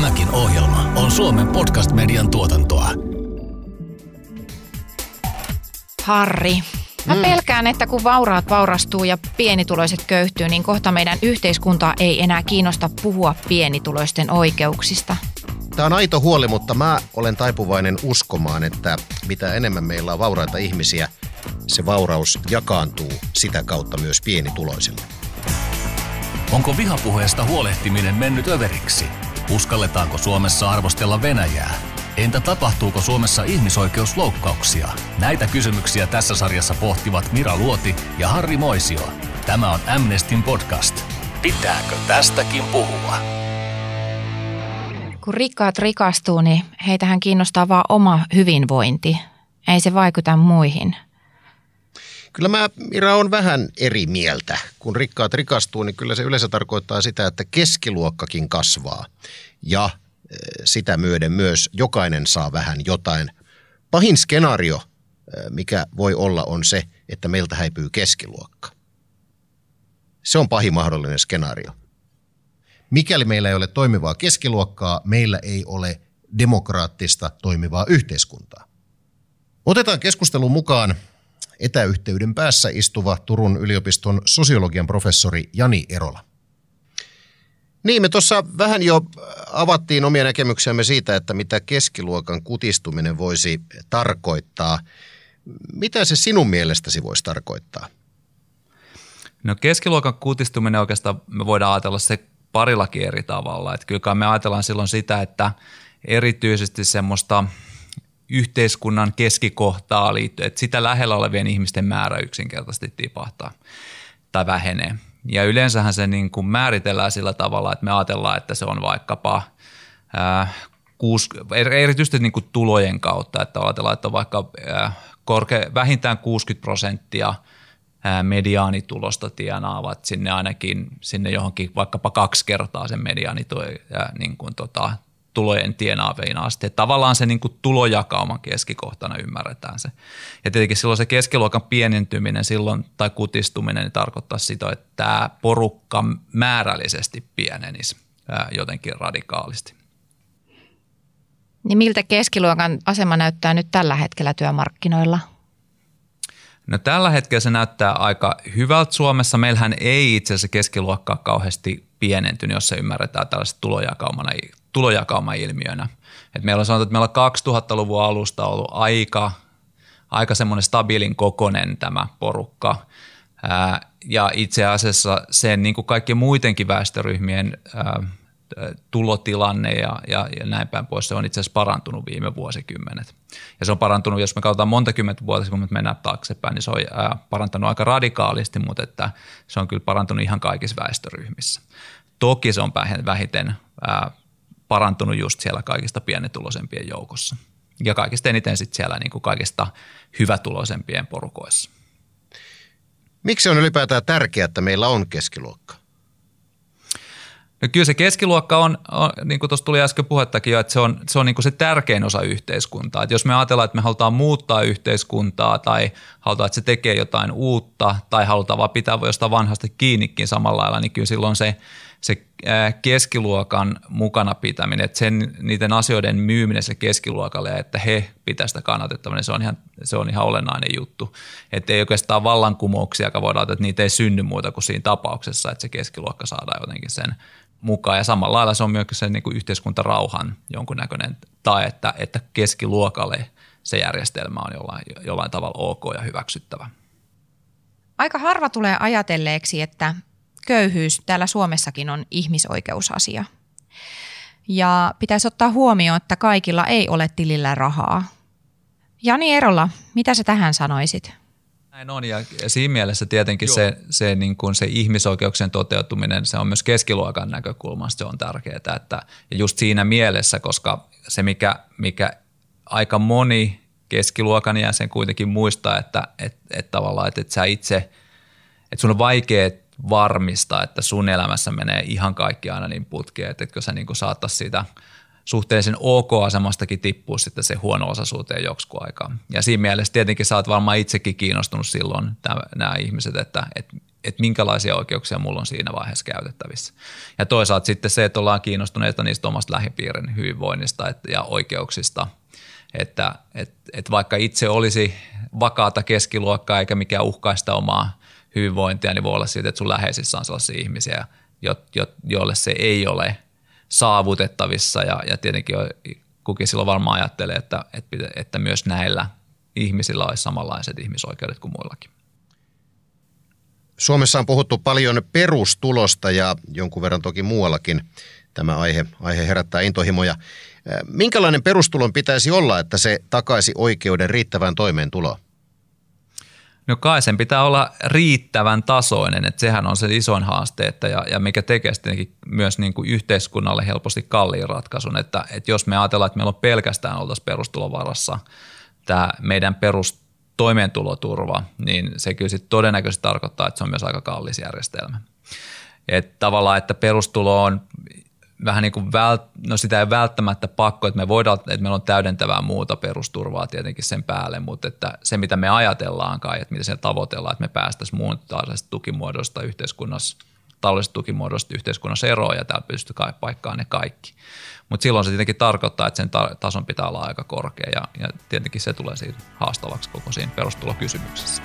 Tämäkin ohjelma on Suomen podcast-median tuotantoa. Harri, mä Mm. pelkään, että kun vauraat vaurastuu ja pienituloiset köyhtyy, niin kohta meidän yhteiskuntaa ei enää kiinnosta puhua pienituloisten oikeuksista. Tämä on aito huoli, mutta mä olen taipuvainen uskomaan, että mitä enemmän meillä on vauraita ihmisiä, se vauraus jakaantuu sitä kautta myös pienituloisille. Onko vihapuheesta huolehtiminen mennyt överiksi? Uskalletaanko Suomessa arvostella Venäjää? Entä tapahtuuko Suomessa ihmisoikeusloukkauksia? Näitä kysymyksiä tässä sarjassa pohtivat Mira Luoti ja Harri Moisio. Tämä on Amnestin podcast. Pitääkö tästäkin puhua? Kun rikkaat rikastuu, niin heitähän kiinnostaa vaan oma hyvinvointi. Ei se vaikuta muihin. Kyllä mä, Mira, on vähän eri mieltä. Kun rikkaat rikastuu, niin kyllä se yleensä tarkoittaa sitä, että keskiluokkakin kasvaa. Ja eh, sitä myöden myös jokainen saa vähän jotain. Pahin skenaario, eh, mikä voi olla, on se, että meiltä häipyy keskiluokka. Se on pahin mahdollinen skenaario. Mikäli meillä ei ole toimivaa keskiluokkaa, meillä ei ole demokraattista toimivaa yhteiskuntaa. Otetaan keskustelun mukaan etäyhteyden päässä istuva Turun yliopiston sosiologian professori Jani Erola. Niin, me tuossa vähän jo avattiin omia näkemyksiämme siitä, että mitä keskiluokan kutistuminen voisi tarkoittaa. Mitä se sinun mielestäsi voisi tarkoittaa? No keskiluokan kutistuminen oikeastaan me voidaan ajatella se parillakin eri tavalla. Että kyllä kai me ajatellaan silloin sitä, että erityisesti semmoista yhteiskunnan keskikohtaa liittyen, että sitä lähellä olevien ihmisten määrä yksinkertaisesti tipahtaa tai vähenee. Ja yleensähän se niin kuin määritellään sillä tavalla, että me ajatellaan, että se on vaikkapa ää, kuus, er- erityisesti niin kuin tulojen kautta, että ajatellaan, että on vaikka ää, korke, vähintään 60 prosenttia mediaanitulosta tienaavat sinne ainakin sinne johonkin vaikkapa kaksi kertaa sen mediaanitulojen niin kuin tota, tulojen tienaaviin asti. Että tavallaan se niin kuin tulojakauman keskikohtana ymmärretään se. Ja tietenkin silloin se keskiluokan pienentyminen silloin tai kutistuminen niin tarkoittaa sitä, että tämä porukka määrällisesti pienenisi ää, jotenkin radikaalisti. Niin miltä keskiluokan asema näyttää nyt tällä hetkellä työmarkkinoilla? No tällä hetkellä se näyttää aika hyvältä Suomessa. Meillähän ei itse asiassa keskiluokkaa kauheasti pienentynyt, jos se ymmärretään tällaista tulojakaumana, tulojakauma-ilmiönä. Et meillä on sanottu, että meillä on 2000-luvun alusta ollut aika, aika semmoinen stabiilin kokonen tämä porukka. Ää, ja itse asiassa sen niin kuin kaikkien muidenkin väestöryhmien ää, tulotilanne ja, ja, ja näin päin pois, se on itse asiassa parantunut viime vuosikymmenet. Ja se on parantunut, jos me katsotaan monta kymmentä vuotta, kun me mennään taaksepäin, niin se on ää, parantanut aika radikaalisti, mutta että se on kyllä parantunut ihan kaikissa väestöryhmissä. Toki se on vähiten ää, parantunut just siellä kaikista pienituloisempien joukossa. Ja kaikista eniten sitten siellä niin kuin kaikista hyvätuloisempien porukoissa. Miksi on ylipäätään tärkeää, että meillä on keskiluokka? No kyllä se keskiluokka on, on niin kuin tuossa tuli äsken puhettakin jo, että se on se, on niin kuin se tärkein osa yhteiskuntaa. Että jos me ajatellaan, että me halutaan muuttaa yhteiskuntaa tai halutaan, että se tekee jotain uutta tai halutaan vaan pitää jostain vanhasta kiinnikin samalla lailla, niin kyllä silloin se, se keskiluokan mukana pitäminen, että sen, niiden asioiden myyminen se keskiluokalle että he pitää sitä kannatettavana, se on ihan, se on ihan olennainen juttu. Että ei oikeastaan vallankumouksia, voidaan, että niitä ei synny muuta kuin siinä tapauksessa, että se keskiluokka saadaan jotenkin sen mukaan. Ja samalla lailla se on myös se niin kuin yhteiskuntarauhan jonkunnäköinen tai että, että keskiluokalle se järjestelmä on jollain, jollain tavalla ok ja hyväksyttävä. Aika harva tulee ajatelleeksi, että köyhyys täällä Suomessakin on ihmisoikeusasia. Ja pitäisi ottaa huomioon, että kaikilla ei ole tilillä rahaa. Jani Erola, mitä sä tähän sanoisit? Näin on ja siinä mielessä tietenkin se, se, niin kuin se ihmisoikeuksien toteutuminen, se on myös keskiluokan näkökulmasta se on tärkeää. Että, ja just siinä mielessä, koska se mikä, mikä aika moni keskiluokan jäsen kuitenkin muistaa, että, että, että tavallaan, että, että sä itse, että sun on vaikea varmistaa, että sun elämässä menee ihan kaikki aina niin putkeen, että etkö sä niin saattaisi siitä suhteellisen ok-asemastakin tippua sitten se huono-osaisuuteen joksikun aikaa. Ja siinä mielessä tietenkin sä oot varmaan itsekin kiinnostunut silloin nämä ihmiset, että, että että minkälaisia oikeuksia mulla on siinä vaiheessa käytettävissä. Ja toisaalta sitten se, että ollaan kiinnostuneita niistä omasta lähipiirin hyvinvoinnista ja oikeuksista, että et, et vaikka itse olisi vakaata keskiluokkaa eikä mikään uhkaista omaa hyvinvointia, niin voi olla siitä, että sun läheisissä on sellaisia ihmisiä, jo, jo, joille se ei ole saavutettavissa ja, ja tietenkin kukin silloin varmaan ajattelee, että, että, että myös näillä ihmisillä olisi samanlaiset ihmisoikeudet kuin muillakin. Suomessa on puhuttu paljon perustulosta ja jonkun verran toki muuallakin tämä aihe, aihe herättää intohimoja. Minkälainen perustulon pitäisi olla, että se takaisi oikeuden riittävään toimeentuloon? No kai sen pitää olla riittävän tasoinen, että sehän on se isoin haaste, että ja, ja mikä tekee sitten myös niin kuin yhteiskunnalle helposti kalliin ratkaisun, että, että jos me ajatellaan, että meillä on pelkästään oltaisiin perustulovarassa tämä meidän perustoimeentuloturva, niin se kyllä sitten todennäköisesti tarkoittaa, että se on myös aika kallis järjestelmä. Että tavallaan, että perustulo on vähän niin kuin vält, no sitä ei välttämättä pakko, että me voidaan, että meillä on täydentävää muuta perusturvaa tietenkin sen päälle, mutta että se mitä me ajatellaan kai, että mitä se tavoitellaan, että me päästäisiin muun tukimuodosta yhteiskunnassa, taloudellisesta tukimuodosta yhteiskunnassa eroon ja täällä pystyy paikkaan ne kaikki. Mutta silloin se tietenkin tarkoittaa, että sen tason pitää olla aika korkea ja, ja tietenkin se tulee siitä haastavaksi koko siinä perustulokysymyksessä.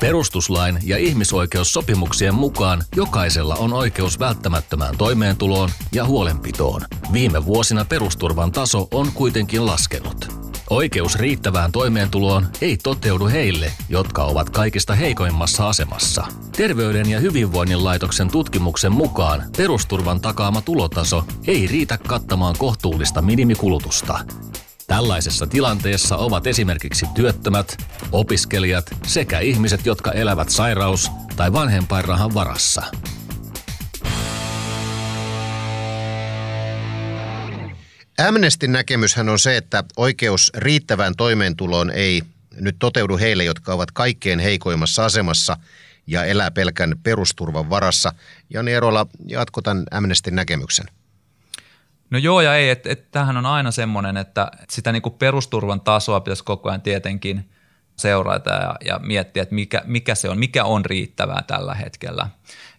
Perustuslain ja ihmisoikeussopimuksien mukaan jokaisella on oikeus välttämättömään toimeentuloon ja huolenpitoon. Viime vuosina perusturvan taso on kuitenkin laskenut. Oikeus riittävään toimeentuloon ei toteudu heille, jotka ovat kaikista heikoimmassa asemassa. Terveyden ja hyvinvoinnin laitoksen tutkimuksen mukaan perusturvan takaama tulotaso ei riitä kattamaan kohtuullista minimikulutusta. Tällaisessa tilanteessa ovat esimerkiksi työttömät, opiskelijat sekä ihmiset, jotka elävät sairaus- tai vanhempainrahan varassa. Amnestin näkemyshän on se, että oikeus riittävään toimeentuloon ei nyt toteudu heille, jotka ovat kaikkein heikoimmassa asemassa ja elää pelkän perusturvan varassa. Jani Erola, jatko tämän Amnestin näkemyksen. No joo ja ei, että et, tämähän on aina semmoinen, että sitä niinku perusturvan tasoa pitäisi koko ajan tietenkin seurata ja, ja miettiä, että mikä, mikä se on, mikä on riittävää tällä hetkellä.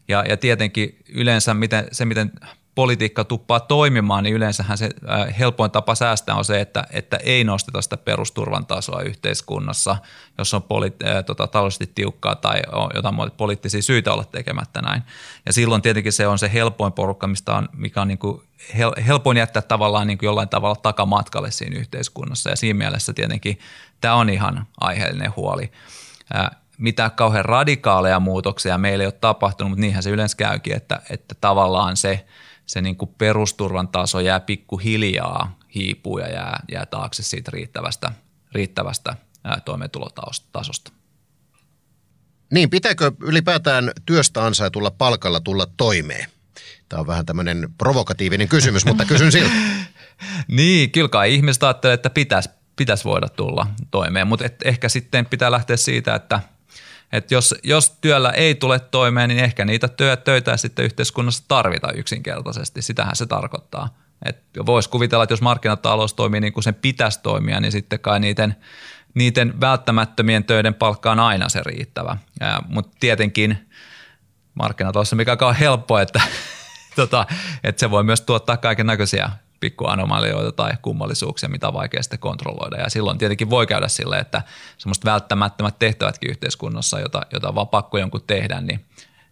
Ja, ja tietenkin yleensä miten, se, miten politiikka tuppaa toimimaan, niin yleensähän se äh, helpoin tapa säästää on se, että, että ei nosteta sitä perusturvan tasoa yhteiskunnassa, jos on poli- äh, tota, taloudellisesti tiukkaa tai on jotain poliittisia syitä olla tekemättä näin. Ja silloin tietenkin se on se helpoin porukka, mistä on, mikä on niin kuin hel, helpoin jättää tavallaan niin kuin jollain tavalla takamatkalle siinä yhteiskunnassa. Ja siinä mielessä tietenkin tämä on ihan aiheellinen huoli. Äh, mitä kauhean radikaaleja muutoksia meillä ei ole tapahtunut, mutta niinhän se yleensä käykin, että, että tavallaan se – se niin kuin perusturvan taso jää pikkuhiljaa hiipuu ja jää, jää taakse siitä riittävästä, riittävästä toimeentulotasosta. Niin, pitääkö ylipäätään työstä ansaitulla palkalla tulla toimeen? Tämä on vähän tämmöinen provokatiivinen kysymys, mutta kysyn siltä. niin, kyllä kai ihmiset ajattelee, että pitäisi, pitäisi voida tulla toimeen, mutta ehkä sitten pitää lähteä siitä, että – että jos, jos työllä ei tule toimeen, niin ehkä niitä työ, töitä sitten yhteiskunnassa tarvita yksinkertaisesti. Sitähän se tarkoittaa. Voisi kuvitella, että jos markkinatalous toimii niin kuin sen pitäisi toimia, niin sitten kai niiden, niiden välttämättömien töiden palkka on aina se riittävä. Mutta tietenkin markkinatalous on mikä on helppo, että, tota, että se voi myös tuottaa kaiken näköisiä pikkuanomalioita tai kummallisuuksia, mitä on vaikea sitten kontrolloida. Ja silloin tietenkin voi käydä silleen, että semmoista välttämättömät tehtävätkin yhteiskunnassa, jota, jota vaan pakko jonkun tehdä, niin,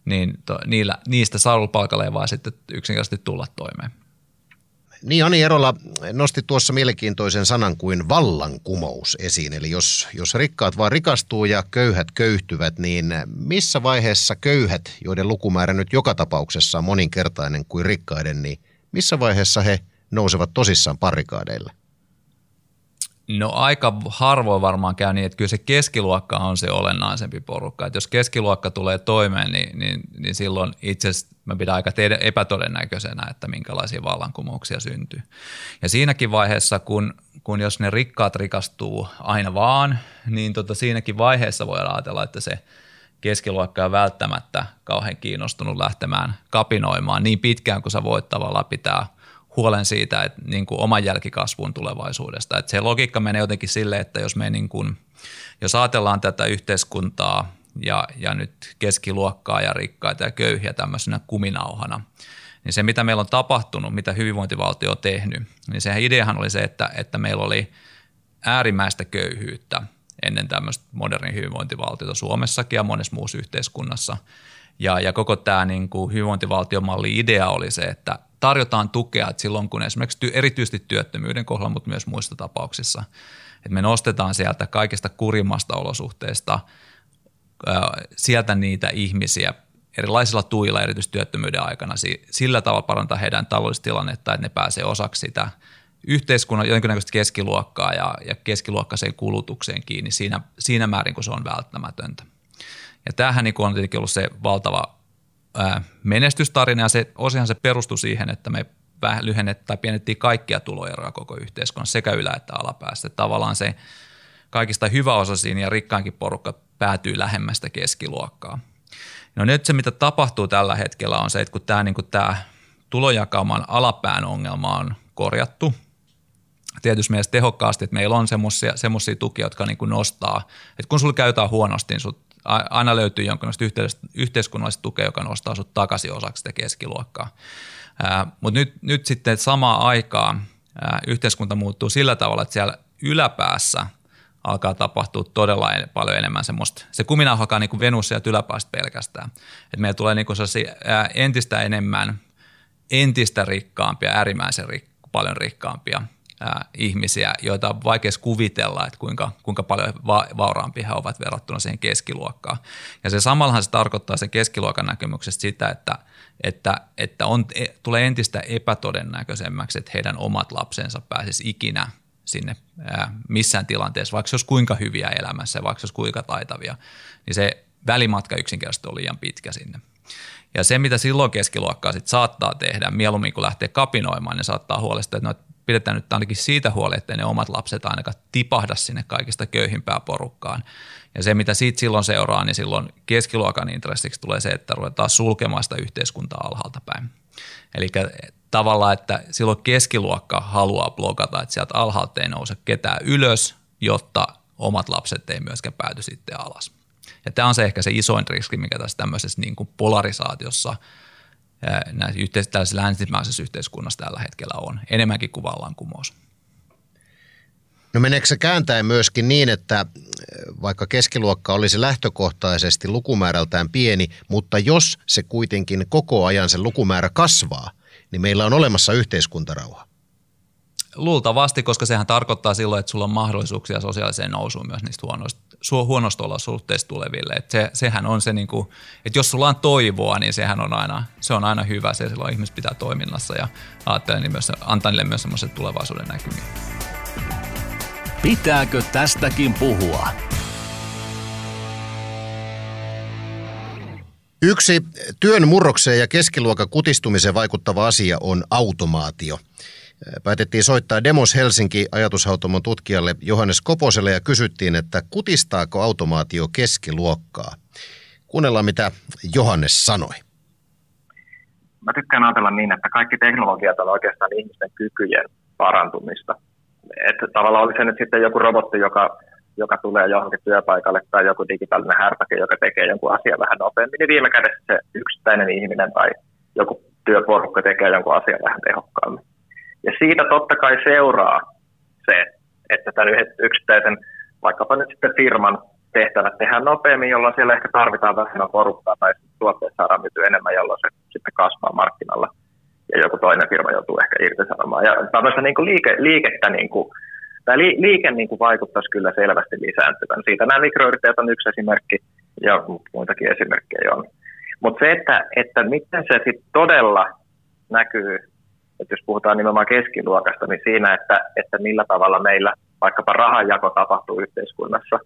niin to, niillä, niistä saadulla palkalla ei vaan sitten yksinkertaisesti tulla toimeen. Niin, Ani Erola nosti tuossa mielenkiintoisen sanan kuin vallankumous esiin. Eli jos, jos rikkaat vaan rikastuu ja köyhät köyhtyvät, niin missä vaiheessa köyhät, joiden lukumäärä nyt joka tapauksessa on moninkertainen kuin rikkaiden, niin missä vaiheessa he – nousevat tosissaan parikaadeille? No aika harvoin varmaan käy niin, että kyllä se keskiluokka on se olennaisempi porukka. Että jos keskiluokka tulee toimeen, niin, niin, niin silloin itse asiassa mä pidän aika tehdä epätodennäköisenä, että minkälaisia vallankumouksia syntyy. Ja siinäkin vaiheessa, kun, kun jos ne rikkaat rikastuu aina vaan, niin tota siinäkin vaiheessa voi ajatella, että se keskiluokka on välttämättä kauhean kiinnostunut lähtemään kapinoimaan niin pitkään, kun sä voit tavallaan pitää huolen siitä, että niin kuin oman jälkikasvun tulevaisuudesta. Että se logiikka menee jotenkin silleen, että jos me niin kuin, jos ajatellaan tätä yhteiskuntaa ja, ja nyt keskiluokkaa ja rikkaita ja köyhiä tämmöisenä kuminauhana, niin se mitä meillä on tapahtunut, mitä hyvinvointivaltio on tehnyt, niin sehän ideahan oli se, että, että meillä oli äärimmäistä köyhyyttä ennen tämmöistä modernin hyvinvointivaltiota Suomessakin ja monessa muussa yhteiskunnassa. Ja, ja koko tämä niin kuin hyvinvointivaltiomalli idea oli se, että tarjotaan tukea että silloin, kun esimerkiksi ty, erityisesti työttömyyden kohdalla, mutta myös muissa tapauksissa, että me nostetaan sieltä kaikista kurimmasta olosuhteista sieltä niitä ihmisiä erilaisilla tuilla erityisesti työttömyyden aikana. Sillä tavalla parantaa heidän taloudellista tilannetta, että ne pääsee osaksi sitä yhteiskunnan jonkinnäköistä keskiluokkaa ja, ja keskiluokkaiseen kulutukseen kiinni siinä, siinä määrin, kun se on välttämätöntä. Ja tämähän niin on tietenkin ollut se valtava menestystarina ja se, osihan se perustui siihen, että me vähän lyhennettiin tai pienettiin kaikkia tuloeroja koko yhteiskunnassa sekä ylä- että alapäästä. Tavallaan se kaikista hyväosaisiin ja rikkaankin porukka päätyy lähemmästä keskiluokkaa. No nyt se, mitä tapahtuu tällä hetkellä on se, että kun tämä, niin kuin tämä tulojakauman alapään ongelma on korjattu tietysti mielessä tehokkaasti, että meillä on semmoisia tukia, jotka niin kuin nostaa, että kun sulla käytetään huonosti, niin sut aina löytyy jonkinlaista yhteiskunnallista tukea, joka nostaa sut takaisin osaksi sitä keskiluokkaa. Mutta nyt, nyt sitten samaan aikaan yhteiskunta muuttuu sillä tavalla, että siellä yläpäässä alkaa tapahtua todella paljon enemmän semmoista. Se kuminauha alkaa niin venua sieltä yläpäästä pelkästään. Et meillä tulee niin entistä enemmän entistä rikkaampia, äärimmäisen rik, paljon rikkaampia ihmisiä, joita on vaikea kuvitella, että kuinka, kuinka paljon va- vauraampia he ovat verrattuna siihen keskiluokkaan. Ja se samallahan se tarkoittaa sen keskiluokan näkemyksestä sitä, että, että, että on, e, tulee entistä epätodennäköisemmäksi, että heidän omat lapsensa pääsisi ikinä sinne ää, missään tilanteessa, vaikka se olisi kuinka hyviä elämässä, vaikka se olisi kuinka taitavia, niin se välimatka yksinkertaisesti on liian pitkä sinne. Ja se, mitä silloin keskiluokkaa sit saattaa tehdä, mieluummin kun lähtee kapinoimaan, niin saattaa huolestua, että no, pidetään nyt ainakin siitä huoli, että ne omat lapset ainakaan tipahda sinne kaikista köyhimpään porukkaan. Ja se, mitä siitä silloin seuraa, niin silloin keskiluokan intressiksi tulee se, että ruvetaan sulkemaan sitä yhteiskuntaa alhaalta päin. Eli tavallaan, että silloin keskiluokka haluaa blokata, että sieltä alhaalta ei nouse ketään ylös, jotta omat lapset ei myöskään pääty sitten alas. Ja tämä on se ehkä se isoin riski, mikä tässä tämmöisessä niin kuin polarisaatiossa – näissä yhteis- tällaisessa länsimaisessa yhteiskunnassa tällä hetkellä on, enemmänkin kuin vallankumous. No meneekö se kääntäen myöskin niin, että vaikka keskiluokka olisi lähtökohtaisesti lukumäärältään pieni, mutta jos se kuitenkin koko ajan se lukumäärä kasvaa, niin meillä on olemassa yhteiskuntarauha? Luultavasti, koska sehän tarkoittaa silloin, että sulla on mahdollisuuksia sosiaaliseen nousuun myös niistä huonoista, huonosta olosuhteista tuleville. Et se, sehän on se, niin kuin, että jos sulla on toivoa, niin sehän on aina, se on aina hyvä. Se silloin ihmiset pitää toiminnassa ja ajattelee niin myös, antaa niille myös semmoiset tulevaisuuden näkymiä. Pitääkö tästäkin puhua? Yksi työn murrokseen ja keskiluokan kutistumiseen vaikuttava asia on automaatio – Päätettiin soittaa Demos Helsinki ajatushautomon tutkijalle Johannes Koposelle ja kysyttiin, että kutistaako automaatio keskiluokkaa. Kuunnellaan, mitä Johannes sanoi. Mä tykkään ajatella niin, että kaikki teknologiat on oikeastaan ihmisten kykyjen parantumista. Että tavallaan oli se nyt sitten joku robotti, joka, joka tulee johonkin työpaikalle tai joku digitaalinen härpäke, joka tekee jonkun asian vähän nopeammin, niin viime kädessä se yksittäinen ihminen tai joku työporukka tekee jonkun asian vähän tehokkaammin. Ja siitä totta kai seuraa se, että tämän yksittäisen, vaikkapa nyt sitten firman tehtävät tehdään nopeammin, jolloin siellä ehkä tarvitaan vähemmän porukkaa tai tuotteet saadaan myytyä enemmän, jolloin se sitten kasvaa markkinalla ja joku toinen firma joutuu ehkä irtisanomaan. Ja tämmöistä niin kuin liike, liikettä, niin kuin, tämä liike niin kuin vaikuttaisi kyllä selvästi lisääntyvän. Siitä nämä mikroyrittäjät on yksi esimerkki ja muitakin esimerkkejä on. Mutta se, että, että miten se sitten todella näkyy että jos puhutaan nimenomaan keskiluokasta, niin siinä, että, että millä tavalla meillä vaikkapa rahanjako tapahtuu yhteiskunnassa,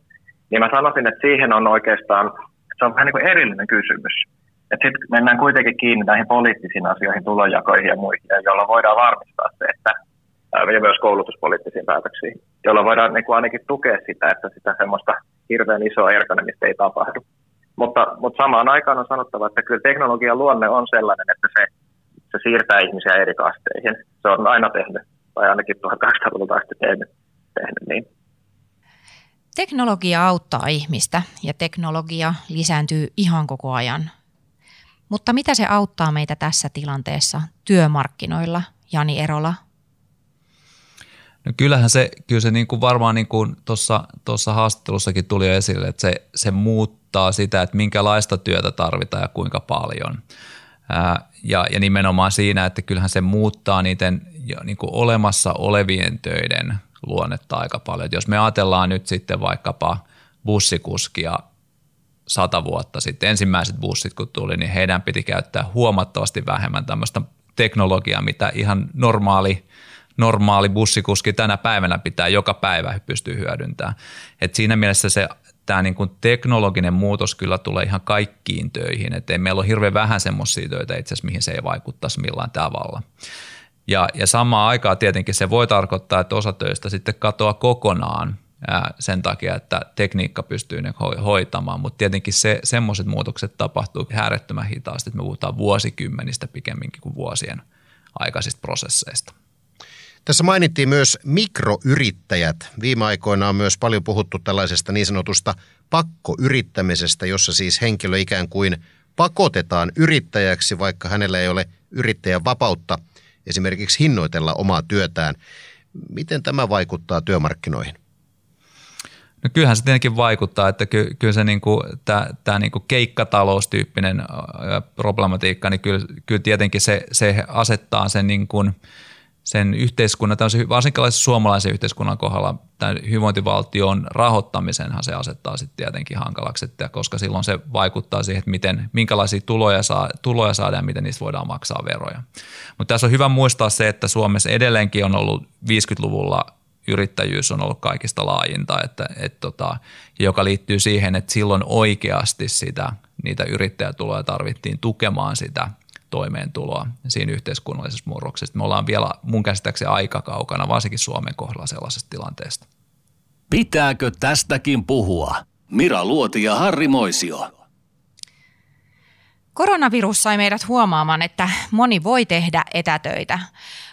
niin mä sanoisin, että siihen on oikeastaan, se on vähän niin kuin erillinen kysymys. Että sitten mennään kuitenkin kiinni näihin poliittisiin asioihin, tulonjakoihin ja muihin, joilla voidaan varmistaa se, että ja myös koulutuspoliittisiin päätöksiin, jolla voidaan niin kuin ainakin tukea sitä, että sitä semmoista hirveän isoa erkanemista ei tapahdu. Mutta, mutta samaan aikaan on sanottava, että kyllä teknologian luonne on sellainen, että se se siirtää ihmisiä eri kasteihin. se on aina tehnyt, tai ainakin 1800-luvulta asti tehnyt, tehnyt niin. Teknologia auttaa ihmistä ja teknologia lisääntyy ihan koko ajan. Mutta mitä se auttaa meitä tässä tilanteessa työmarkkinoilla, Jani Erola? No kyllähän se, kyllä se niin kuin varmaan niin kuin tuossa, tuossa haastattelussakin tuli jo esille, että se, se muuttaa sitä, että minkälaista työtä tarvitaan ja kuinka paljon. Ää, ja, ja nimenomaan siinä, että kyllähän se muuttaa niiden jo niin kuin olemassa olevien töiden luonnetta aika paljon. Et jos me ajatellaan nyt sitten vaikkapa bussikuskia sata vuotta sitten, ensimmäiset bussit kun tuli, niin heidän piti käyttää huomattavasti vähemmän tämmöistä teknologiaa, mitä ihan normaali, normaali bussikuski tänä päivänä pitää joka päivä pystyy hyödyntämään. Et siinä mielessä se tämä niin kuin teknologinen muutos kyllä tulee ihan kaikkiin töihin, että meillä ole hirveän vähän semmoisia töitä itse asiassa, mihin se ei vaikuttaisi millään tavalla. Ja, ja samaan aikaan tietenkin se voi tarkoittaa, että osa töistä sitten katoaa kokonaan ää, sen takia, että tekniikka pystyy ne hoitamaan, mutta tietenkin se, semmoiset muutokset tapahtuu äärettömän hitaasti, että me puhutaan vuosikymmenistä pikemminkin kuin vuosien aikaisista prosesseista. Tässä mainittiin myös mikroyrittäjät. Viime aikoina on myös paljon puhuttu tällaisesta niin sanotusta pakkoyrittämisestä, jossa siis henkilö ikään kuin pakotetaan yrittäjäksi, vaikka hänellä ei ole yrittäjän vapautta esimerkiksi hinnoitella omaa työtään. Miten tämä vaikuttaa työmarkkinoihin? No kyllähän se tietenkin vaikuttaa, että ky, kyllä se niinku, tämä, niinku keikkataloustyyppinen problematiikka, niin kyllä, kyllä tietenkin se, se asettaa sen niin kuin – sen yhteiskunnan, varsinkin suomalaisen yhteiskunnan kohdalla tämän hyvinvointivaltion rahoittamisenhan se asettaa sitten tietenkin hankalaksi, että koska silloin se vaikuttaa siihen, että miten, minkälaisia tuloja, saa, tuloja saadaan ja miten niistä voidaan maksaa veroja. Mutta tässä on hyvä muistaa se, että Suomessa edelleenkin on ollut 50-luvulla yrittäjyys on ollut kaikista laajinta, että, et tota, joka liittyy siihen, että silloin oikeasti sitä, niitä yrittäjätuloja tarvittiin tukemaan sitä toimeentuloa siinä yhteiskunnallisessa murroksessa. Me ollaan vielä mun käsittääkseni aika kaukana, varsinkin Suomen kohdalla sellaisesta tilanteesta. Pitääkö tästäkin puhua? Mira Luoti ja Harri Moisio. Koronavirus sai meidät huomaamaan, että moni voi tehdä etätöitä,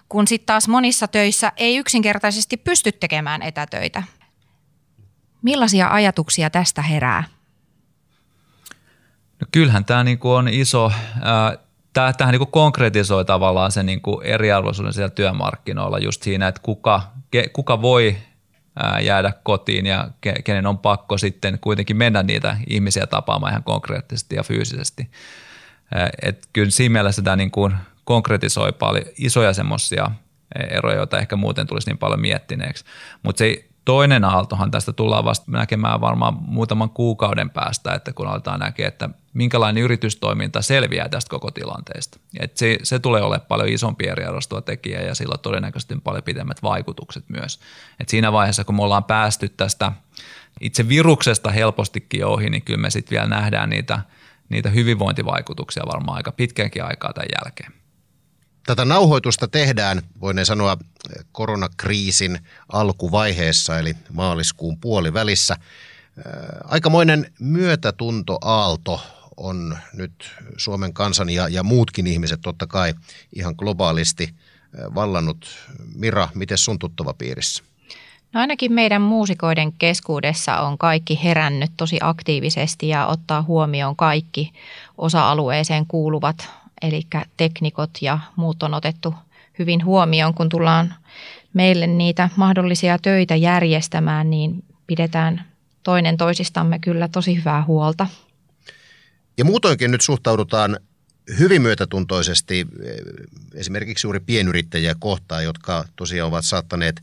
kun sitten taas monissa töissä ei yksinkertaisesti pysty tekemään etätöitä. Millaisia ajatuksia tästä herää? No kyllähän tämä niinku on iso tämä, tämähän niin konkretisoi tavallaan sen niin kuin eriarvoisuuden siellä työmarkkinoilla just siinä, että kuka, ke, kuka voi jäädä kotiin ja kenen on pakko sitten kuitenkin mennä niitä ihmisiä tapaamaan ihan konkreettisesti ja fyysisesti. Et kyllä siinä mielessä tämä niin kuin konkretisoi paljon isoja semmoisia eroja, joita ehkä muuten tulisi niin paljon miettineeksi. Mutta se Toinen aaltohan tästä tullaan vasta näkemään varmaan muutaman kuukauden päästä, että kun aletaan näkeä, että minkälainen yritystoiminta selviää tästä koko tilanteesta. Et se, se tulee olemaan paljon isompi eriarvoistava tekijä ja sillä todennäköisesti paljon pidemmät vaikutukset myös. Et siinä vaiheessa, kun me ollaan päästy tästä itse viruksesta helpostikin ohi, niin kyllä me sitten vielä nähdään niitä, niitä hyvinvointivaikutuksia varmaan aika pitkänkin aikaa tämän jälkeen. Tätä nauhoitusta tehdään, voin sanoa, koronakriisin alkuvaiheessa, eli maaliskuun puolivälissä. Aikamoinen myötätuntoaalto on nyt Suomen kansan ja, ja muutkin ihmiset totta kai ihan globaalisti vallannut. Mira, miten sun tuttava piirissä? No ainakin meidän muusikoiden keskuudessa on kaikki herännyt tosi aktiivisesti ja ottaa huomioon kaikki osa-alueeseen kuuluvat eli teknikot ja muut on otettu hyvin huomioon, kun tullaan meille niitä mahdollisia töitä järjestämään, niin pidetään toinen toisistamme kyllä tosi hyvää huolta. Ja muutoinkin nyt suhtaudutaan hyvin myötätuntoisesti eh, esimerkiksi juuri pienyrittäjiä kohtaan, jotka tosiaan ovat saattaneet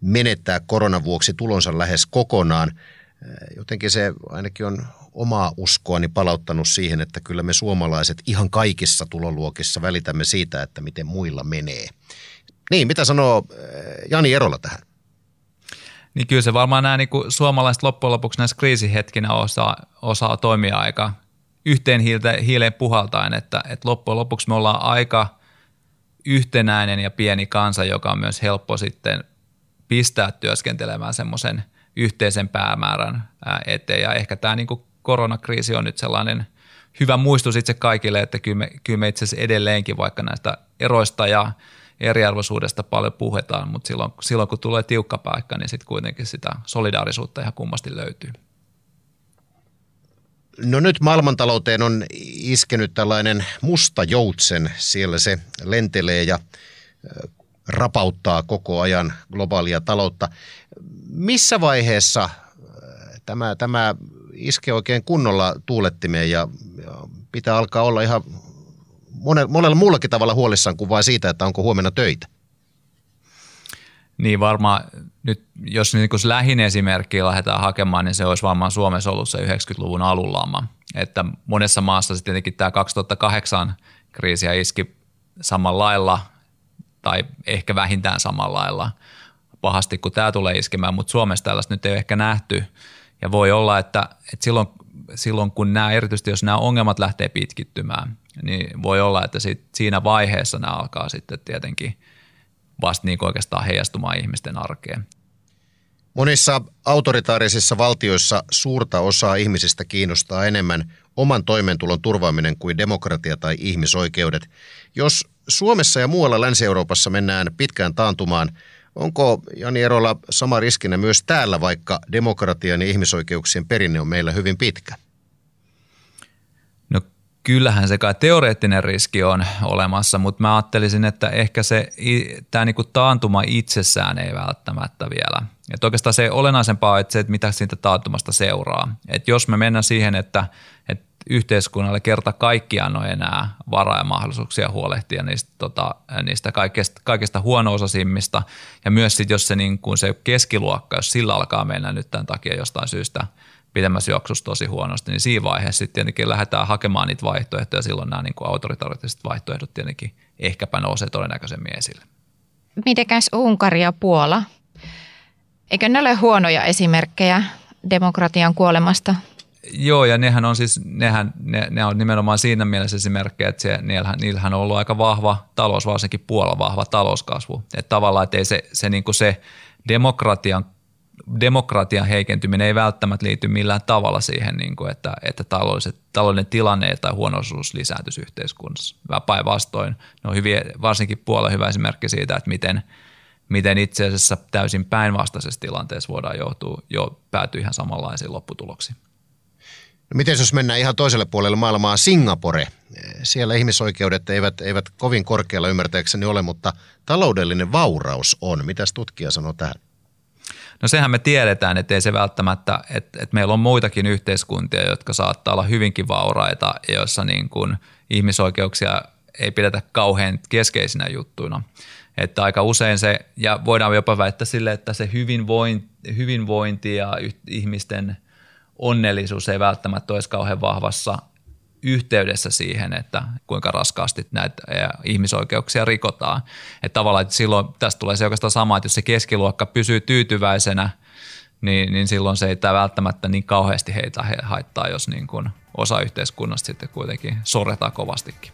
menettää koronan vuoksi tulonsa lähes kokonaan. Eh, jotenkin se ainakin on omaa uskoani palauttanut siihen, että kyllä me suomalaiset ihan kaikissa tuloluokissa välitämme siitä, että miten muilla menee. Niin, mitä sanoo eh, Jani Erola tähän? Niin kyllä se varmaan nämä niin kuin suomalaiset loppujen lopuksi näissä kriisihetkinä osaa, osaa toimia aika yhteen hiileen puhaltaen, että, että loppujen lopuksi me ollaan aika yhtenäinen ja pieni kansa, joka on myös helppo sitten pistää työskentelemään semmoisen yhteisen päämäärän eteen. Ja ehkä tämä niin kuin koronakriisi on nyt sellainen hyvä muistus itse kaikille, että kyllä me, kyllä me itse asiassa edelleenkin vaikka näistä eroista ja eriarvoisuudesta paljon puhutaan, mutta silloin, silloin kun tulee tiukka paikka, niin sitten kuitenkin sitä solidaarisuutta ihan kummasti löytyy. No nyt maailmantalouteen on iskenyt tällainen musta joutsen. Siellä se lentelee ja rapauttaa koko ajan globaalia taloutta. Missä vaiheessa tämä, tämä iskee oikein kunnolla tuulettimeen ja, ja pitää alkaa olla ihan monella, monella muullakin tavalla huolissaan kuin vain siitä, että onko huomenna töitä? Niin varmaan nyt, jos niin kun lähin esimerkkiä lähdetään hakemaan, niin se olisi varmaan Suomessa ollut se 90-luvun alullaama. Että monessa maassa sitten tietenkin tämä 2008 kriisiä iski samalla lailla tai ehkä vähintään samalla lailla pahasti kuin tämä tulee iskemään, mutta Suomessa tällaista nyt ei ole ehkä nähty. Ja voi olla, että, että silloin, silloin kun nämä, erityisesti jos nämä ongelmat lähtee pitkittymään, niin voi olla, että sit, siinä vaiheessa nämä alkaa sitten tietenkin vasta niin oikeastaan heijastumaan ihmisten arkeen. Monissa autoritaarisissa valtioissa suurta osaa ihmisistä kiinnostaa enemmän oman toimeentulon turvaaminen kuin demokratia tai ihmisoikeudet. Jos Suomessa ja muualla Länsi-Euroopassa mennään pitkään taantumaan, onko Jani Erola sama riskinä myös täällä, vaikka demokratian ja ihmisoikeuksien perinne on meillä hyvin pitkä? kyllähän se kai teoreettinen riski on olemassa, mutta mä ajattelisin, että ehkä se tämä niinku taantuma itsessään ei välttämättä vielä. Et oikeastaan se olennaisempaa on että se, että mitä siitä taantumasta seuraa. Et jos me mennään siihen, että yhteiskunnalle kerta kaikkiaan on enää varaa ja mahdollisuuksia huolehtia niistä, tota, niistä kaikista, kaikista huono-osaisimmista ja myös sit, jos se, niin kuin se keskiluokka, jos sillä alkaa mennä nyt tämän takia jostain syystä – pidemmässä juoksussa tosi huonosti, niin siinä vaiheessa sitten tietenkin lähdetään hakemaan niitä vaihtoehtoja, silloin nämä niin kuin autoritaariset vaihtoehdot tietenkin ehkäpä nousee todennäköisemmin esille. Mitenkäs Unkari ja Puola? Eikö ne ole huonoja esimerkkejä demokratian kuolemasta? Joo, ja nehän on siis, nehän, ne, ne on nimenomaan siinä mielessä esimerkkejä, että se, niillähän, niillähän on ollut aika vahva talous, varsinkin Puola vahva talouskasvu. Että tavallaan, että ei se, se, niin kuin se demokratian demokratian heikentyminen ei välttämättä liity millään tavalla siihen, niin kuin, että, että taloudellinen tilanne tai huonoisuus lisääntyisi yhteiskunnassa. Päinvastoin ne on hyviä, varsinkin puolella hyvä esimerkki siitä, että miten, miten itse asiassa täysin päinvastaisessa tilanteessa voidaan joutua, jo päätyä ihan samanlaisiin lopputuloksiin. No miten jos mennään ihan toiselle puolelle maailmaa, Singapore. Siellä ihmisoikeudet eivät, eivät kovin korkealla ymmärtääkseni ole, mutta taloudellinen vauraus on. Mitäs tutkija sanoo tähän? No sehän me tiedetään, että ei se välttämättä, että, että meillä on muitakin yhteiskuntia, jotka saattaa olla hyvinkin vauraita, joissa niin kuin ihmisoikeuksia ei pidetä kauhean keskeisinä juttuina. Että aika usein se, ja voidaan jopa väittää sille, että se hyvinvointi, hyvinvointi ja ihmisten onnellisuus ei välttämättä olisi kauhean vahvassa yhteydessä siihen, että kuinka raskaasti näitä ihmisoikeuksia rikotaan. Että tavallaan että silloin tästä tulee se oikeastaan sama, että jos se keskiluokka pysyy tyytyväisenä, niin, niin silloin se ei tämä välttämättä niin kauheasti heitä haittaa, jos niin kuin osa yhteiskunnasta sitten kuitenkin sorretaan kovastikin.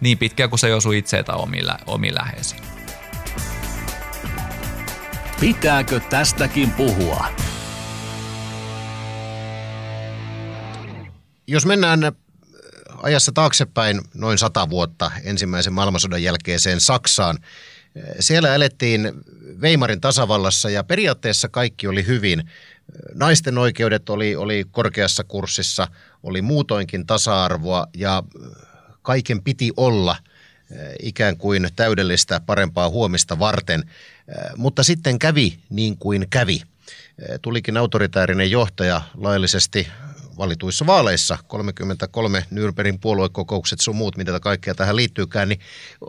Niin pitkään kuin se ei osu itseitä omiin, omiin läheisiin. Pitääkö tästäkin puhua? Jos mennään ajassa taaksepäin noin sata vuotta ensimmäisen maailmansodan jälkeiseen Saksaan. Siellä elettiin Weimarin tasavallassa ja periaatteessa kaikki oli hyvin. Naisten oikeudet oli, oli korkeassa kurssissa, oli muutoinkin tasa-arvoa ja kaiken piti olla ikään kuin täydellistä parempaa huomista varten. Mutta sitten kävi niin kuin kävi. Tulikin autoritäärinen johtaja laillisesti valituissa vaaleissa, 33 Nürnbergin puoluekokoukset, sun muut, mitä kaikkea tähän liittyykään, niin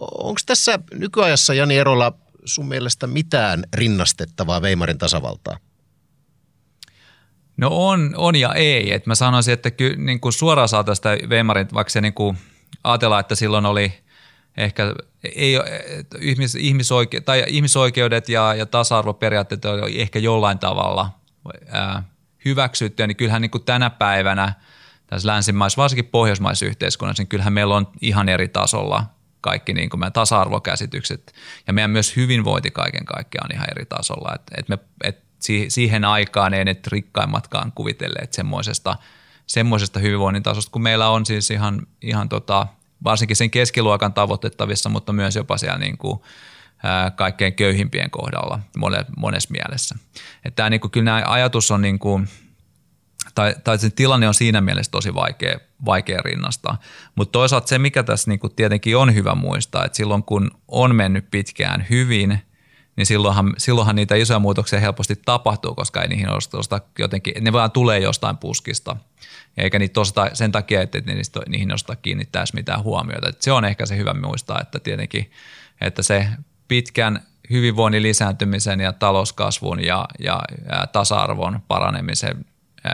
onko tässä nykyajassa Jani Erola sun mielestä mitään rinnastettavaa Weimarin tasavaltaa? No on, on ja ei. Et mä sanoisin, että kyllä niin kuin suoraan saa tästä Weimarin, vaikka se niin kuin ajatellaan, että silloin oli ehkä ei, ihmis, ihmisoike, tai ihmisoikeudet ja, ja tasa-arvoperiaatteet oli ehkä jollain tavalla hyväksyttyä, niin kyllähän niin kuin tänä päivänä tässä länsimaissa, varsinkin pohjoismaisessa yhteiskunnassa, niin kyllähän meillä on ihan eri tasolla kaikki niin kuin meidän tasa-arvokäsitykset ja meidän myös hyvinvointi kaiken kaikkiaan on ihan eri tasolla. Et, et me, et siihen aikaan ei ne rikkaimmatkaan kuvitelleet semmoisesta, semmoisesta hyvinvoinnin tasosta, kun meillä on siis ihan, ihan tota, varsinkin sen keskiluokan tavoitettavissa, mutta myös jopa siellä niin kuin, kaikkein köyhimpien kohdalla monessa mielessä. Että tämä, niin kuin, kyllä nämä ajatus on niin kuin, tai, tai se tilanne on siinä mielessä tosi vaikea, vaikea rinnastaa. Mutta toisaalta se, mikä tässä niin kuin tietenkin on hyvä muistaa, että silloin kun on mennyt pitkään hyvin, niin silloinhan, silloinhan niitä isoja muutoksia helposti tapahtuu, koska ei niihin osta jotenkin, ne vaan tulee jostain puskista. Eikä niitä tosta sen takia, että niistä, niihin osta kiinnittäisi mitään huomiota. Et se on ehkä se hyvä muistaa, että tietenkin, että se pitkän hyvinvoinnin lisääntymisen ja talouskasvun ja, ja, tasa-arvon paranemisen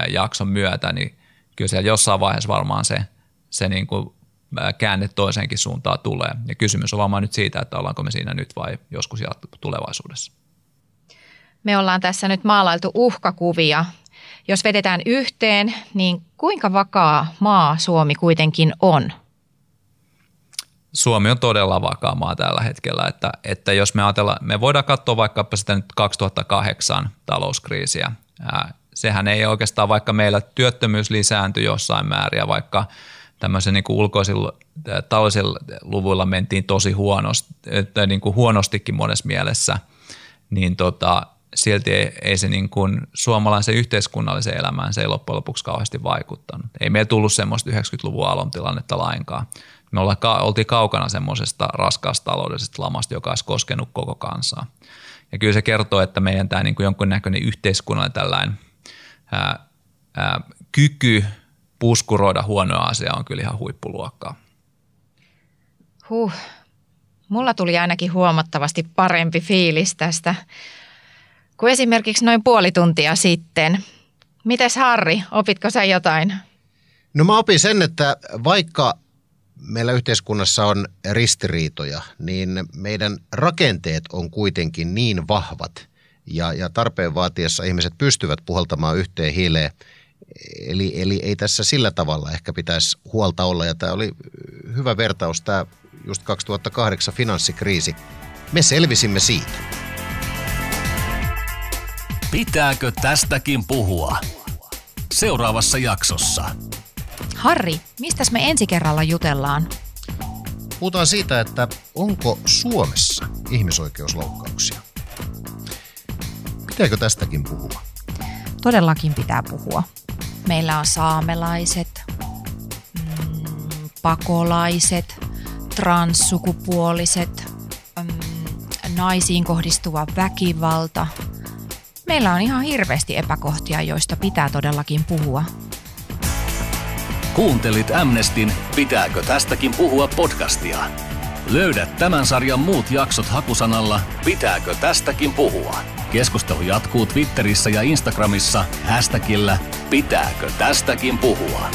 jakson myötä, niin kyllä siellä jossain vaiheessa varmaan se, se niin kuin käänne toiseenkin suuntaan tulee. Ja kysymys on varmaan nyt siitä, että ollaanko me siinä nyt vai joskus tulevaisuudessa. Me ollaan tässä nyt maalailtu uhkakuvia. Jos vedetään yhteen, niin kuinka vakaa maa Suomi kuitenkin on? Suomi on todella vakaa maa tällä hetkellä, että, että jos me ajatellaan, me voidaan katsoa vaikkapa sitä nyt 2008 talouskriisiä. sehän ei oikeastaan, vaikka meillä työttömyys lisääntyi jossain määrin ja vaikka tämmöisen niin ulkoisilla taloudellisilla luvuilla mentiin tosi huonosti, niin kuin huonostikin monessa mielessä, niin tota, silti ei, ei se niin kuin suomalaisen yhteiskunnallisen elämään se ei loppujen lopuksi kauheasti vaikuttanut. Ei meillä tullut semmoista 90-luvun alun tilannetta lainkaan. Me oltiin kaukana semmoisesta raskaasta taloudellisesta lamasta, joka olisi koskenut koko kansaa. Ja kyllä se kertoo, että meidän tämä niin kuin jonkunnäköinen yhteiskunnallinen tällainen ää, ää, kyky puskuroida huonoa asiaa on kyllä ihan huippuluokkaa. Huh. Mulla tuli ainakin huomattavasti parempi fiilis tästä kuin esimerkiksi noin puoli tuntia sitten. Mites Harri, opitko sä jotain? No mä opin sen, että vaikka meillä yhteiskunnassa on ristiriitoja, niin meidän rakenteet on kuitenkin niin vahvat ja, ja tarpeen vaatiessa ihmiset pystyvät puhaltamaan yhteen hiileen – Eli, eli ei tässä sillä tavalla ehkä pitäisi huolta olla. Ja tämä oli hyvä vertaus, tämä just 2008 finanssikriisi. Me selvisimme siitä. Pitääkö tästäkin puhua? Seuraavassa jaksossa. Harri, mistä me ensi kerralla jutellaan? Puhutaan siitä, että onko Suomessa ihmisoikeusloukkauksia. Pitääkö tästäkin puhua? Todellakin pitää puhua. Meillä on saamelaiset, mm, pakolaiset, transsukupuoliset, mm, naisiin kohdistuva väkivalta. Meillä on ihan hirveästi epäkohtia, joista pitää todellakin puhua. Kuuntelit Amnestin Pitääkö tästäkin puhua podcastia? Löydät tämän sarjan muut jaksot hakusanalla Pitääkö tästäkin puhua? Keskustelu jatkuu Twitterissä ja Instagramissa hashtagillä Pitääkö tästäkin puhua?